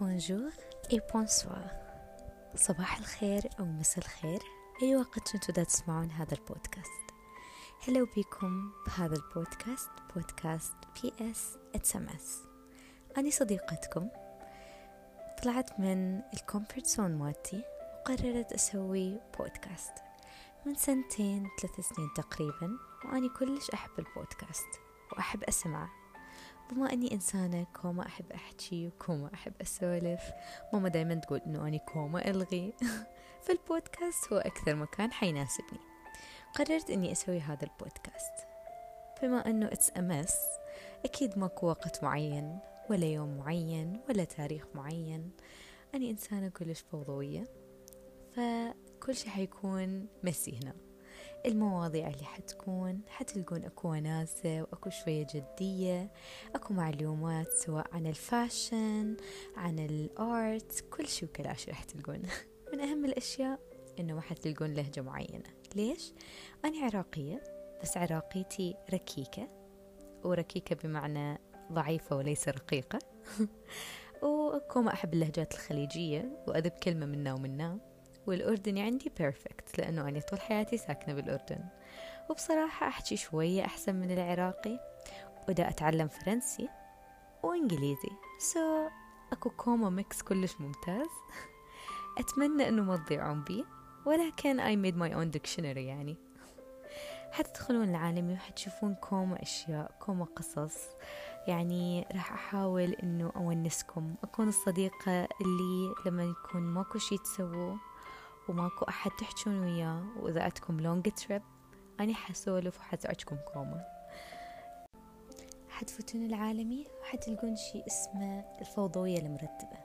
bonjour et bonsoir صباح الخير أو مساء الخير. أي وقت دا تسمعون هذا البودكاست. هلو بكم بهذا البودكاست بودكاست PS it's a mess أني صديقتكم. طلعت من ال comfort zone مالتي وقررت أسوي بودكاست. من سنتين ثلاث سنين تقريبا وأني كلش أحب البودكاست وأحب أسمعه. بما أني إنسانة كومة أحب أحكي وكومة أحب أسولف. ماما دايما تقول إنه أني كومة ألغي. فالبودكاست هو أكثر مكان حيناسبني. قررت إني أسوي هذا البودكاست. بما أنه it's a mess أكيد ماكو وقت معين ولا يوم معين ولا تاريخ معين. أنا إنسانة كلش فوضوية فكل شي حيكون messy هنا. المواضيع اللي حتكون حتلقون أكو وناسة وأكو شوية جدية أكو معلومات سواء عن الفاشن عن الأرت كل شي وكلاشي راح تلقون. من أهم الأشياء إنه ما حتلقون لهجة معينة. ليش؟ أنا عراقية بس عراقيتي ركيكة وركيكة بمعنى ضعيفة وليس رقيقة. وأكو ما أحب اللهجات الخليجية وأذب كلمة منا ومنا. والأردني عندي perfect لأنه أنا طول حياتي ساكنة بالأردن. وبصراحة أحكي شوية أحسن من العراقي ودا أتعلم فرنسي وإنجليزي. so so, أكو كومة mix كلش ممتاز. أتمنى أنه ما تضيعون بي ولكن I made my own dictionary يعني. حتدخلون العالمي وحتشوفون كومة أشياء كومة قصص. يعني راح أحاول أنه أونسكم. أكون الصديقة اللي لما يكون ماكو شي تسووه وماكو أحد تحجون وياه وإذا عندكم long trip أنا حسولف وحزعجكم كومة. حتفوتون العالمي وحتلقون شي اسمه الفوضوية المرتبة.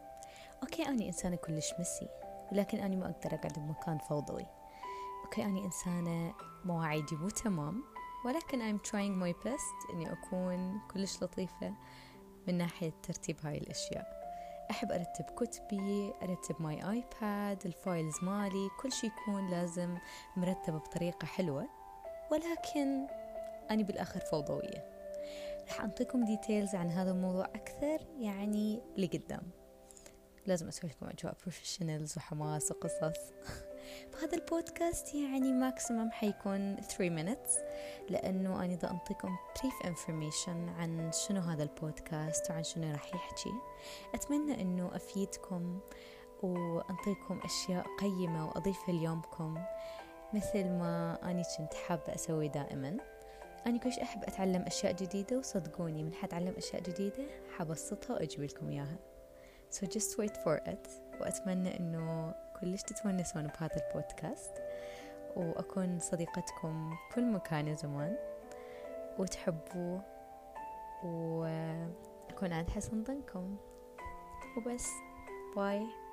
okay أنا إنسانة كلش messy ولكن أنا ما أقدر أقعد بمكان فوضوي. okay أنا إنسانة مواعيدي مو تمام ولكن I'm trying my best إني أكون كلش لطيفة من ناحية ترتيب هاي الأشياء. أحب أرتب كتبي أرتب my iPad ال files مالي كل شي يكون لازم مرتب بطريقة حلوة ولكن أنا بالآخر فوضوية. راح أعطيكم details عن هذا الموضوع أكثر يعني لقدام. لازم أسوي لكم أجواء professionals وحماس وقصص. بهذا البودكاست يعني maximum حيكون 3 minutes. لأنه أنا دا أنطيكم brief information عن شنو هذا البودكاست وعن شنو راح يحكي أتمنى أنه أفيدكم وأنطيكم أشياء قيمة وأضيفها ليومكم مثل ما أنا كنت حابة أسوي دائما. أنا كلش أحب أتعلم أشياء جديدة وصدقوني من حتعلم أشياء جديدة حبسطها وأجيب لكم إياها. So just wait for it وأتمنى أنه كلش تتونسون بهذا البودكاست. وأكون صديقتكم كل مكان وزمان وتحبوا وأكون عند حسن ظنكم. وبس. باي.